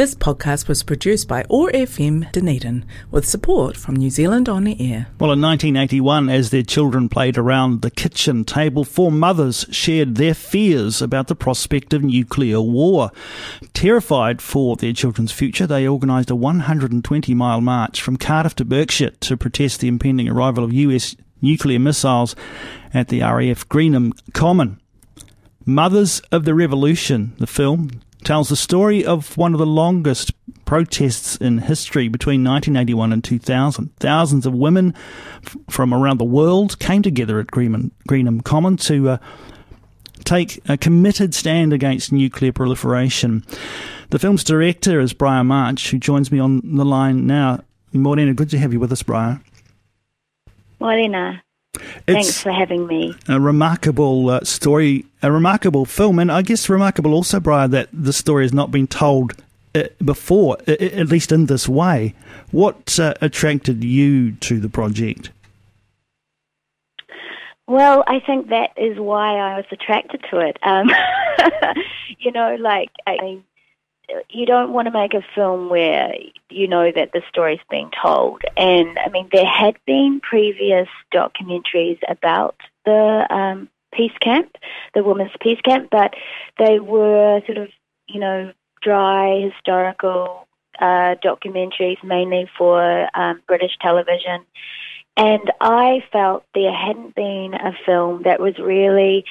This podcast was produced by OAR FM Dunedin with support from New Zealand On Air. Well, in 1981, as their children played around the kitchen table, four mothers shared their fears about the prospect of nuclear war. Terrified for their children's future, they organised a 120 mile march from Cardiff to Berkshire to protest the impending arrival of US nuclear missiles at the RAF Greenham Common. Mothers of the Revolution, the film, tells the story of one of the longest protests in history between 1981 and 2000. Thousands of women f- from around the world came together at Greenham, Greenham Common to uh, take a committed stand against nuclear proliferation. The film's director is Briar March, who joins me on the line now. Morena, good to have you with us, Briar. Morena. Thanks for having me. A remarkable uh, story, a remarkable film, and I guess remarkable also, Briar, that the story has not been told uh, before, at least in this way. What uh, attracted you to the project? Well, I think that is why I was attracted to it. Um, you know, like I mean, you don't want to make a film where you know that the story's being told. And I mean, there had been previous documentaries about the um, peace camp, the women's peace camp, but they were sort of, you know, dry historical uh, documentaries, mainly for um, British television. And I felt there hadn't been a film that was really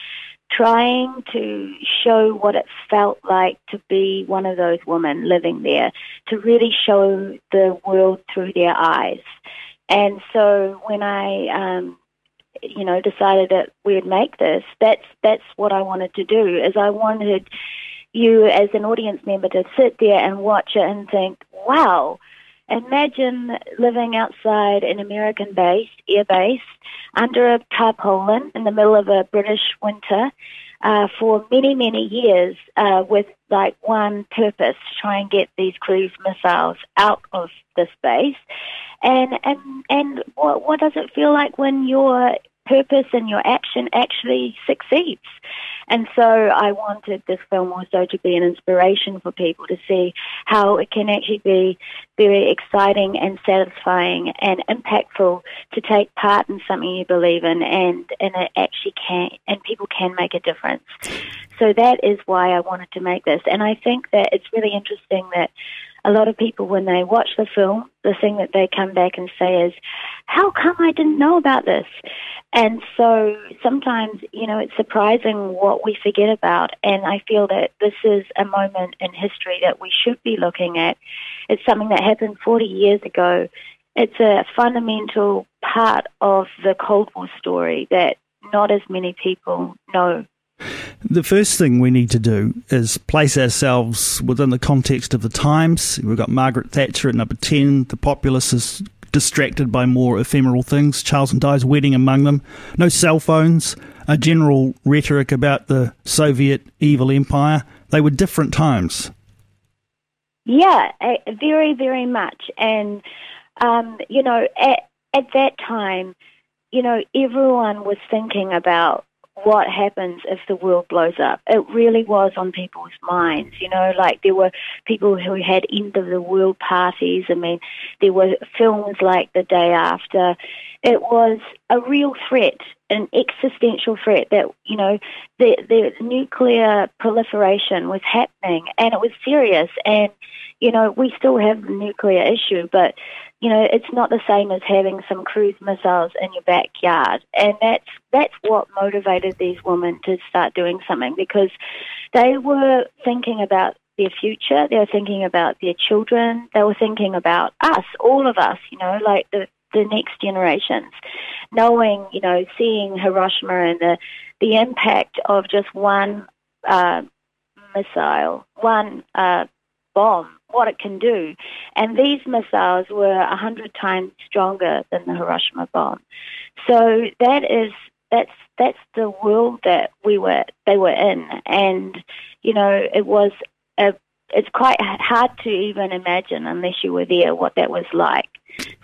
trying to show what it felt like to be one of those women living there, to really show the world through their eyes. And so when I, um, you know, decided that we would make this, that's that's what I wanted to do. Is I wanted you as an audience member to sit there and watch it and think, wow. Imagine living outside an American base, air base, under a tarpaulin in the middle of a British winter uh, for many, many years uh, with like one purpose try and get these cruise missiles out of the space. And and and what what does it feel like when your purpose and your action actually succeeds? And so I wanted this film also to be an inspiration for people to see how it can actually be very exciting and satisfying and impactful to take part in something you believe in and, and it actually can, and people can make a difference. So that is why I wanted to make this. And I think that it's really interesting that a lot of people, when they watch the film, the thing that they come back and say is, how come I didn't know about this? And so sometimes, you know, it's surprising what we forget about. And I feel that this is a moment in history that we should be looking at. It's something that happened 40 years ago. It's a fundamental part of the Cold War story that not as many people know. The first thing we need to do is place ourselves within the context of the times. We've got Margaret Thatcher at number 10. The populace is distracted by more ephemeral things. Charles and Di's wedding among them. No cell phones. A general rhetoric about the Soviet evil empire. They were different times. Yeah, very, very much. And, um, you know, at, at that time, you know, everyone was thinking about what happens if the world blows up. It really was on people's minds, you know, like there were people who had end of the world parties. I mean, there were films like The Day After. It was a real threat, an existential threat that, you know, the, the nuclear proliferation was happening and it was serious. And, you know, we still have the nuclear issue, but you know, it's not the same as having some cruise missiles in your backyard. And that's that's what motivated these women to start doing something because they were thinking about their future, they were thinking about their children, they were thinking about us, all of us, you know, like the the next generations. Knowing, you know, seeing Hiroshima and the the impact of just one uh, missile, one uh, bomb what it can do. And these missiles were a hundred times stronger than the Hiroshima bomb. So that is that's that's the world that we were they were in, and you know it was a it's quite hard to even imagine unless you were there what that was like.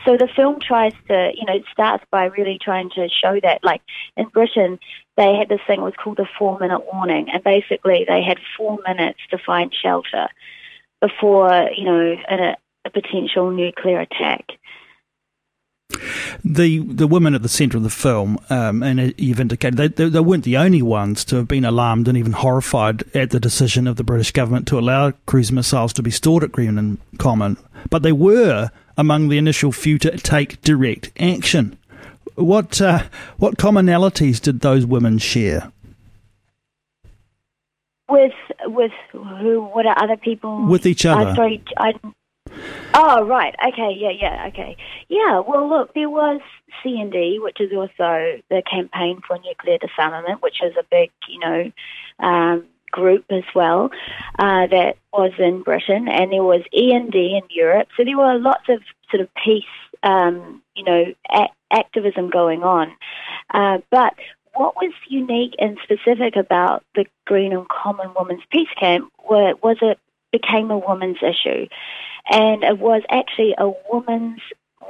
So the film tries to, you know, it starts by really trying to show that, like in Britain, they had this thing that was called the four minute warning, and basically they had four minutes to find shelter before you know a, a potential nuclear attack. The the women at the centre of the film, um, and you've indicated they, they, they, weren't the only ones to have been alarmed and even horrified at the decision of the British government to allow cruise missiles to be stored at Greenham Common, but they were among the initial few to take direct action. What uh, what commonalities did those women share? With with who? What are other people? With each other. Uh, sorry, I, Oh, right. Okay. Yeah, yeah. Okay. Yeah. Well, look, there was CND, which is also the Campaign for Nuclear Disarmament, which is a big, you know, um, group as well uh, that was in Britain, and there was E and D in Europe. So there were lots of sort of peace, um, you know, a- activism going on. Uh, but what was unique and specific about the Greenham Common Women's Peace Camp was it became a women's issue and it was actually a woman's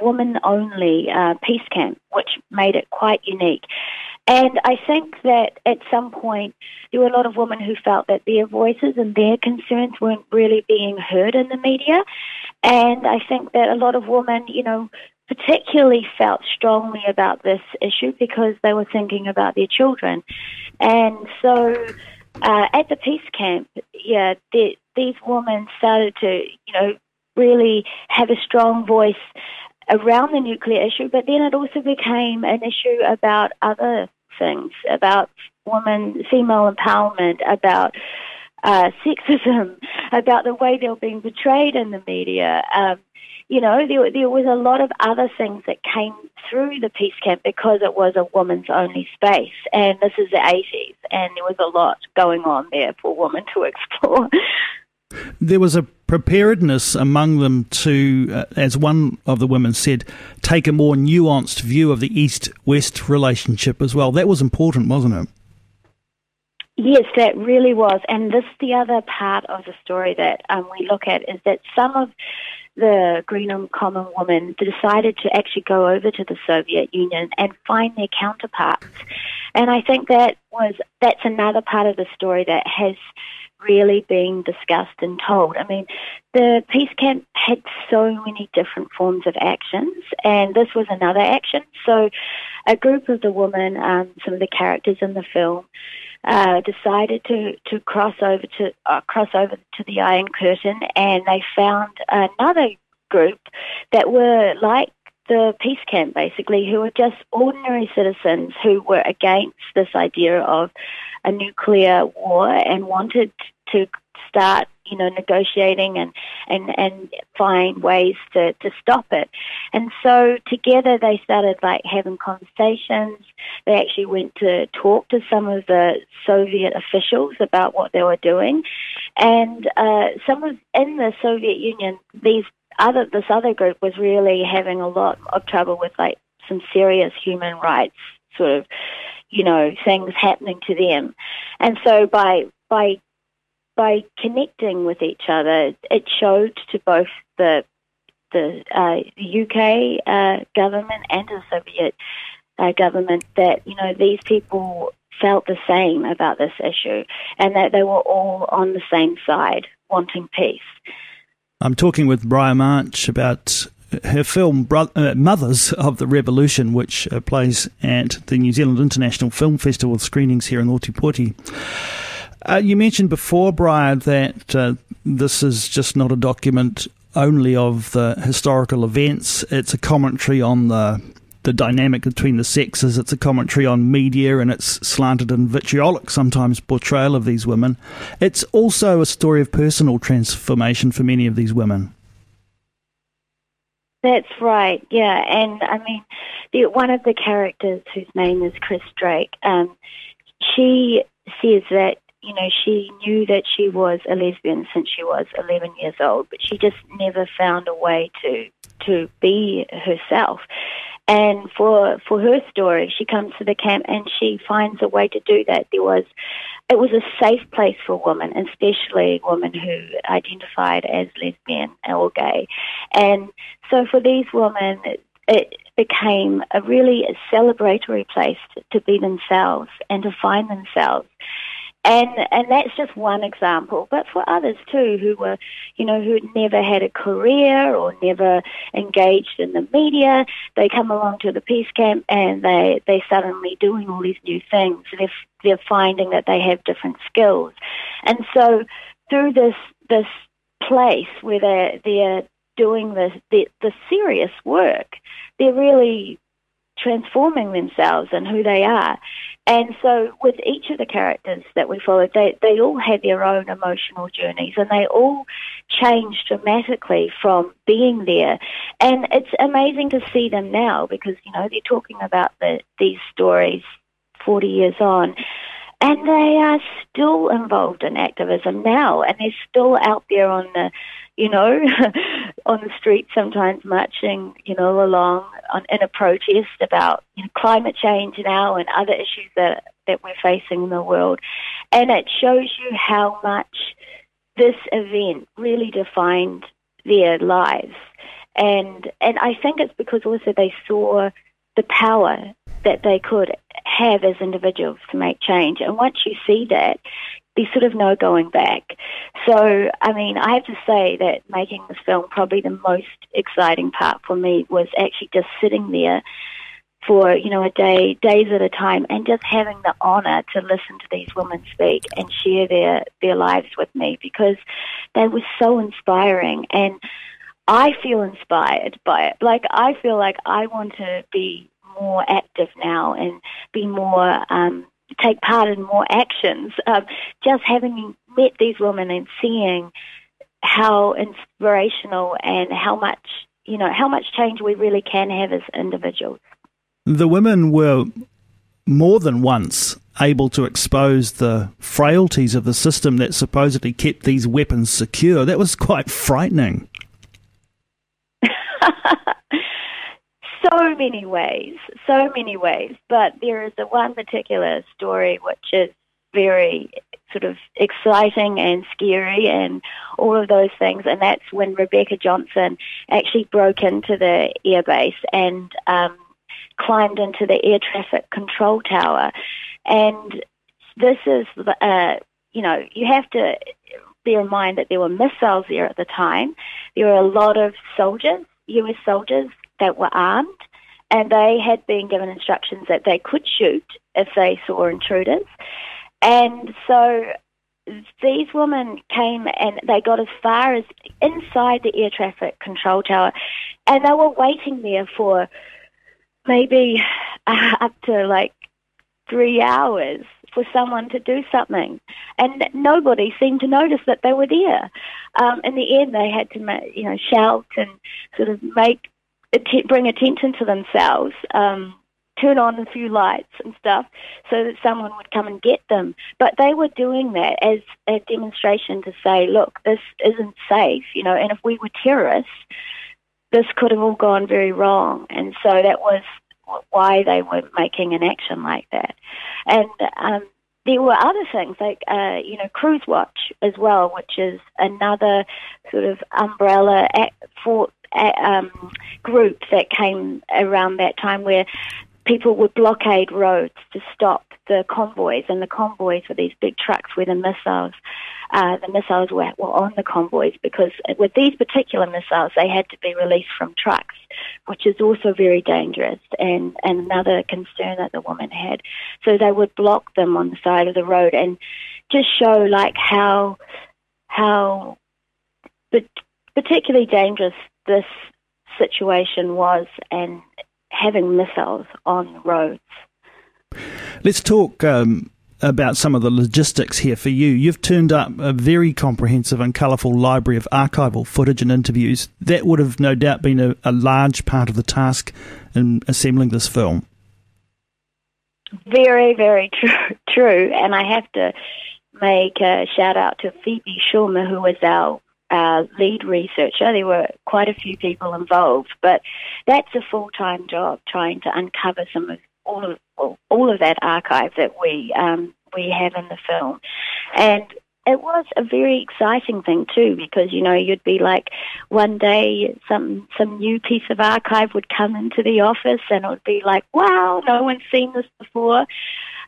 woman only uh, peace camp, which made it quite unique. And I think that at some point there were a lot of women who felt that their voices and their concerns weren't really being heard in the media. And I think that a lot of women, you know, particularly felt strongly about this issue because they were thinking about their children. And so uh, at the peace camp, yeah, these women started to, you know, really have a strong voice around the nuclear issue, but then it also became an issue about other things, about women, female empowerment, about uh, sexism, about the way they were being portrayed in the media. Um, you know, there, there was a lot of other things that came through the peace camp because it was a women's only space. And this is the 80s, and there was a lot going on there for women to explore. There was a preparedness among them to, uh, as one of the women said, take a more nuanced view of the East West relationship as well. That was important, wasn't it? Yes, that really was. And this, the other part of the story that um, we look at is that some of the Greenham Common Woman decided to actually go over to the Soviet Union and find their counterparts. And I think that was that's another part of the story that has really being discussed and told. I mean, the peace camp had so many different forms of actions, and this was another action. So, a group of the women, um, some of the characters in the film, uh, decided to, to cross over to uh, cross over to the Iron Curtain, and they found another group that were like the peace camp, basically, who were just ordinary citizens who were against this idea of a nuclear war and wanted to start, you know, negotiating and, and, and find ways to, to stop it. And so together they started like having conversations. They actually went to talk to some of the Soviet officials about what they were doing. And uh, some of in the Soviet Union, these other this other group was really having a lot of trouble with like some serious human rights sort of you know things happening to them and so by by by connecting with each other, it showed to both the the, uh, UK uh, government and the Soviet uh, government that you know these people felt the same about this issue, and that they were all on the same side, wanting peace. I'm talking with Briar March about her film Bro- uh, Mothers of the Revolution, which uh, plays at the New Zealand International Film Festival screenings here in Otepoti. Uh, you mentioned before, Briar, that uh, this is just not a document only of the historical events. It's a commentary on the the dynamic between the sexes. It's a commentary on media and its slanted and vitriolic sometimes portrayal of these women. It's also a story of personal transformation for many of these women. That's right, yeah. And I mean, the, one of the characters whose name is Chris Drake, um, she says that you know, she knew that she was a lesbian since she was 11 years old, but she just never found a way to to be herself. And for for her story, she comes to the camp and she finds a way to do that. There was it was a safe place for women, especially women who identified as lesbian or gay. And so for these women, it became a really celebratory place to, to be themselves and to find themselves and and that's just one example. But for others too, who were, you know, who never had a career or never engaged in the media, they come along to the peace camp and they they suddenly doing all these new things. They're they're finding that they have different skills, and so through this this place where they're they're doing the the, the serious work, they're really transforming themselves and who they are. And so with each of the characters that we followed, they, they all had their own emotional journeys and they all changed dramatically from being there. And it's amazing to see them now because, you know, they're talking about the, these stories 40 years on. And they are still involved in activism now and they're still out there on the you know, on the street sometimes marching, you know, along on, in a protest about you know, climate change now and other issues that that we're facing in the world, and it shows you how much this event really defined their lives, and and I think it's because also they saw the power that they could have as individuals to make change, and once you see that, there's sort of no going back. So, I mean, I have to say that making this film, probably the most exciting part for me was actually just sitting there for, you know, a day, days at a time, and just having the honor to listen to these women speak and share their, their lives with me because they were so inspiring. And I feel inspired by it. Like, I feel like I want to be more active now and be more, um, take part in more actions. Um, just having met these women and seeing how inspirational and how much you know how much change we really can have as individuals. The women were more than once able to expose the frailties of the system that supposedly kept these weapons secure. That was quite frightening. so many ways, so many ways. But there is a one particular story which is very sort of exciting and scary and all of those things. And that's when Rebecca Johnson actually broke into the airbase and um, climbed into the air traffic control tower. And this is, uh, you know, you have to bear in mind that there were missiles there at the time. There were a lot of soldiers, US soldiers, that were armed, and they had been given instructions that they could shoot if they saw intruders. And so these women came and they got as far as inside the air traffic control tower, and they were waiting there for maybe up to like three hours for someone to do something, and nobody seemed to notice that they were there. Um, in the end, they had to, you know, shout and sort of make bring attention to themselves, um, turn on a few lights and stuff so that someone would come and get them. But they were doing that as a demonstration to say, look, this isn't safe, you know, and if we were terrorists, this could have all gone very wrong. And so that was why they were making an action like that. And um, there were other things like, uh, you know, Cruise Watch as well, which is another sort of umbrella for um, group that came around that time where people would blockade roads to stop the convoys, and the convoys were these big trucks where the missiles, uh, the missiles were, were on the convoys because with these particular missiles, they had to be released from trucks, which is also very dangerous and, and another concern that the woman had. So they would block them on the side of the road and just show like how how particularly dangerous this situation was and having missiles on roads. Let's talk um, about some of the logistics here for you. You've turned up a very comprehensive and colourful library of archival footage and interviews. That would have no doubt been a, a large part of the task in assembling this film. Very, very true. True, and I have to make a shout out to Phoebe Schulmer, who was our uh, lead researcher. There were quite a few people involved, but that's a full time job trying to uncover some of all of all of that archive that we um, we have in the film, and it was a very exciting thing too because you know you'd be like one day some some new piece of archive would come into the office and it would be like wow no one's seen this before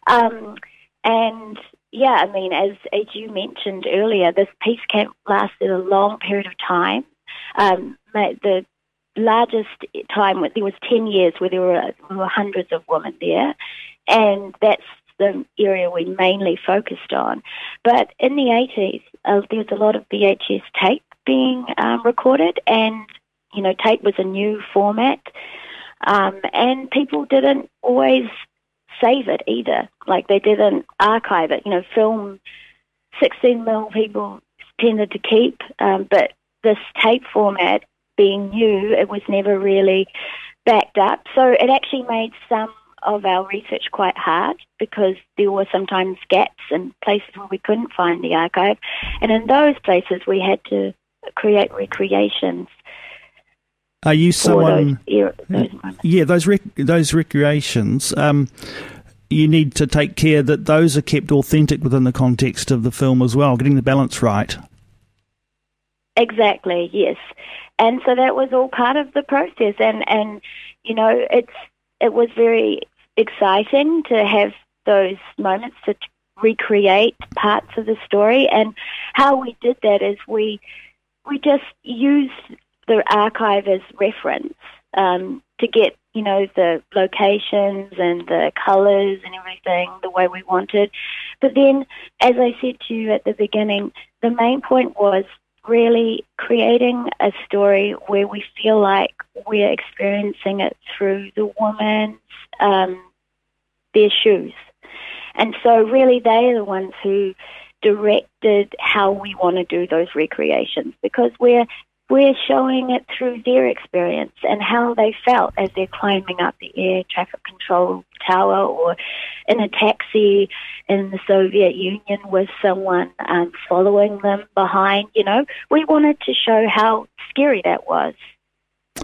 um, and yeah, I mean, as as you mentioned earlier, this peace camp lasted a long period of time. Um, the largest time there was ten years where there were, there were hundreds of women there, and that's the area we mainly focused on. But in the 80s, uh, there was a lot of VHS tape being um, recorded, and you know, tape was a new format, um, and people didn't always save it either. Like they didn't archive it. You know, film 16 mil people tended to keep, um, but this tape format being new, it was never really backed up. So it actually made some of our research quite hard because there were sometimes gaps and places where we couldn't find the archive. And in those places, we had to create recreations. Are you someone? Those, those yeah, those rec- those recreations. Um, you need to take care that those are kept authentic within the context of the film as well, getting the balance right. Exactly. Yes, and so that was all part of the process, and and you know it's it was very exciting to have those moments to recreate parts of the story. And how we did that is we we just used the archive as reference um, to get you know the locations and the colours and everything the way we wanted. But then, as I said to you at the beginning, the main point was really creating a story where we feel like we're experiencing it through the woman's um, their shoes. And so really they are the ones who directed how we want to do those recreations because we're we're showing it through their experience and how they felt as they're climbing up the air traffic control tower or in a taxi in the Soviet Union with someone um, following them behind. You know, we wanted to show how scary that was.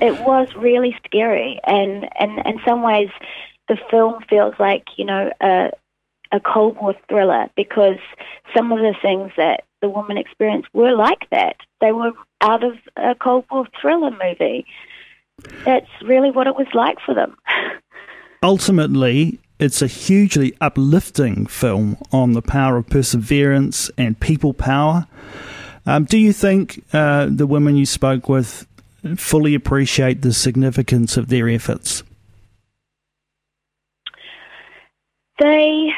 It was really scary, and and in some ways, the film feels like you know a a Cold War thriller because some of the things that the woman experienced were like that. They were out of a Cold War thriller movie. That's really what it was like for them. Ultimately, it's a hugely uplifting film on the power of perseverance and people power. Um, do you think uh, the women you spoke with fully appreciate the significance of their efforts? They,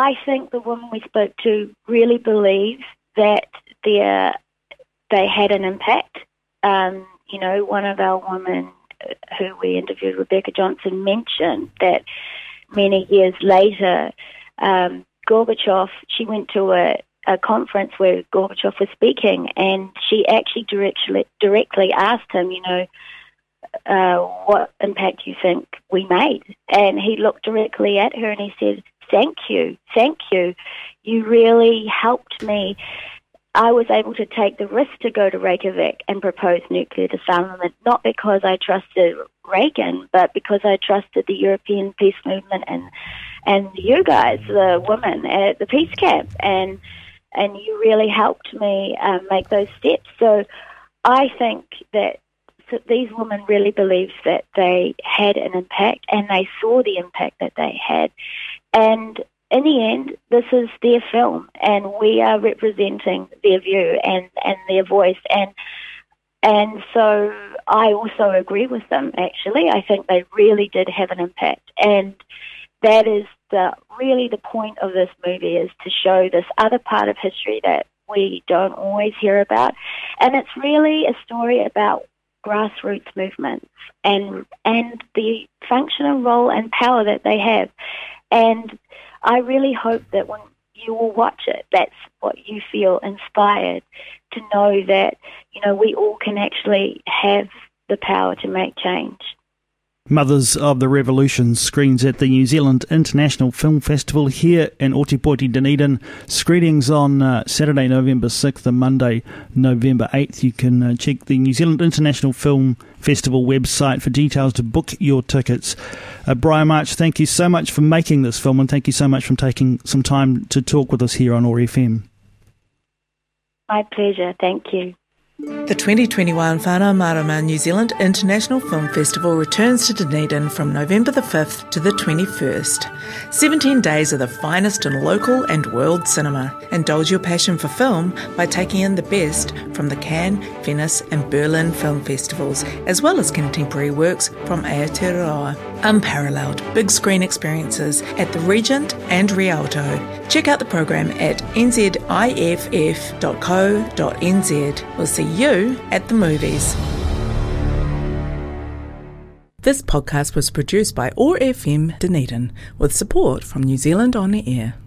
I think the woman we spoke to really believe that their, they had an impact. Um, you know, one of our women who we interviewed, Rebecca Johnson, mentioned that many years later, um, Gorbachev, she went to a, a conference where Gorbachev was speaking, and she actually directly directly asked him, you know, uh, what impact you think we made, and he looked directly at her and he said, "Thank you, thank you, you really helped me." I was able to take the risk to go to Reykjavik and propose nuclear disarmament, not because I trusted Reagan, but because I trusted the European peace movement and and you guys, the women at the peace camp, and and you really helped me um, make those steps. So I think that these women really believed that they had an impact, and they saw the impact that they had, and in the end, this is their film, and we are representing their view and, and their voice. And and so I also agree with them. Actually, I think they really did have an impact, and that is the really the point of this movie is to show this other part of history that we don't always hear about, and it's really a story about grassroots movements and and the function and role and power that they have, and I really hope that when you will watch it, that's what you feel inspired to know that, you know, we all can actually have the power to make change. Mothers of the Revolution screens at the New Zealand International Film Festival here in Otepoti, Dunedin. Screenings on uh, Saturday, November 6th and Monday, November 8th. You can uh, check the New Zealand International Film Festival website for details to book your tickets. Uh, Briar March, thank you so much for making this film and thank you so much for taking some time to talk with us here on OAR FM. My pleasure. Thank you. The 2021 Whanau Marama New Zealand International Film Festival returns to Dunedin from November the 5th to the 21st. 17 days of the finest in local and world cinema. Indulge your passion for film by taking in the best from the Cannes, Venice and Berlin film festivals, as well as contemporary works from Aotearoa. Unparalleled big screen experiences at the Regent and Rialto. Check out the program at nziff.co.nz. We'll see you at the movies. This podcast was produced by OAR FM Dunedin with support from New Zealand On Air.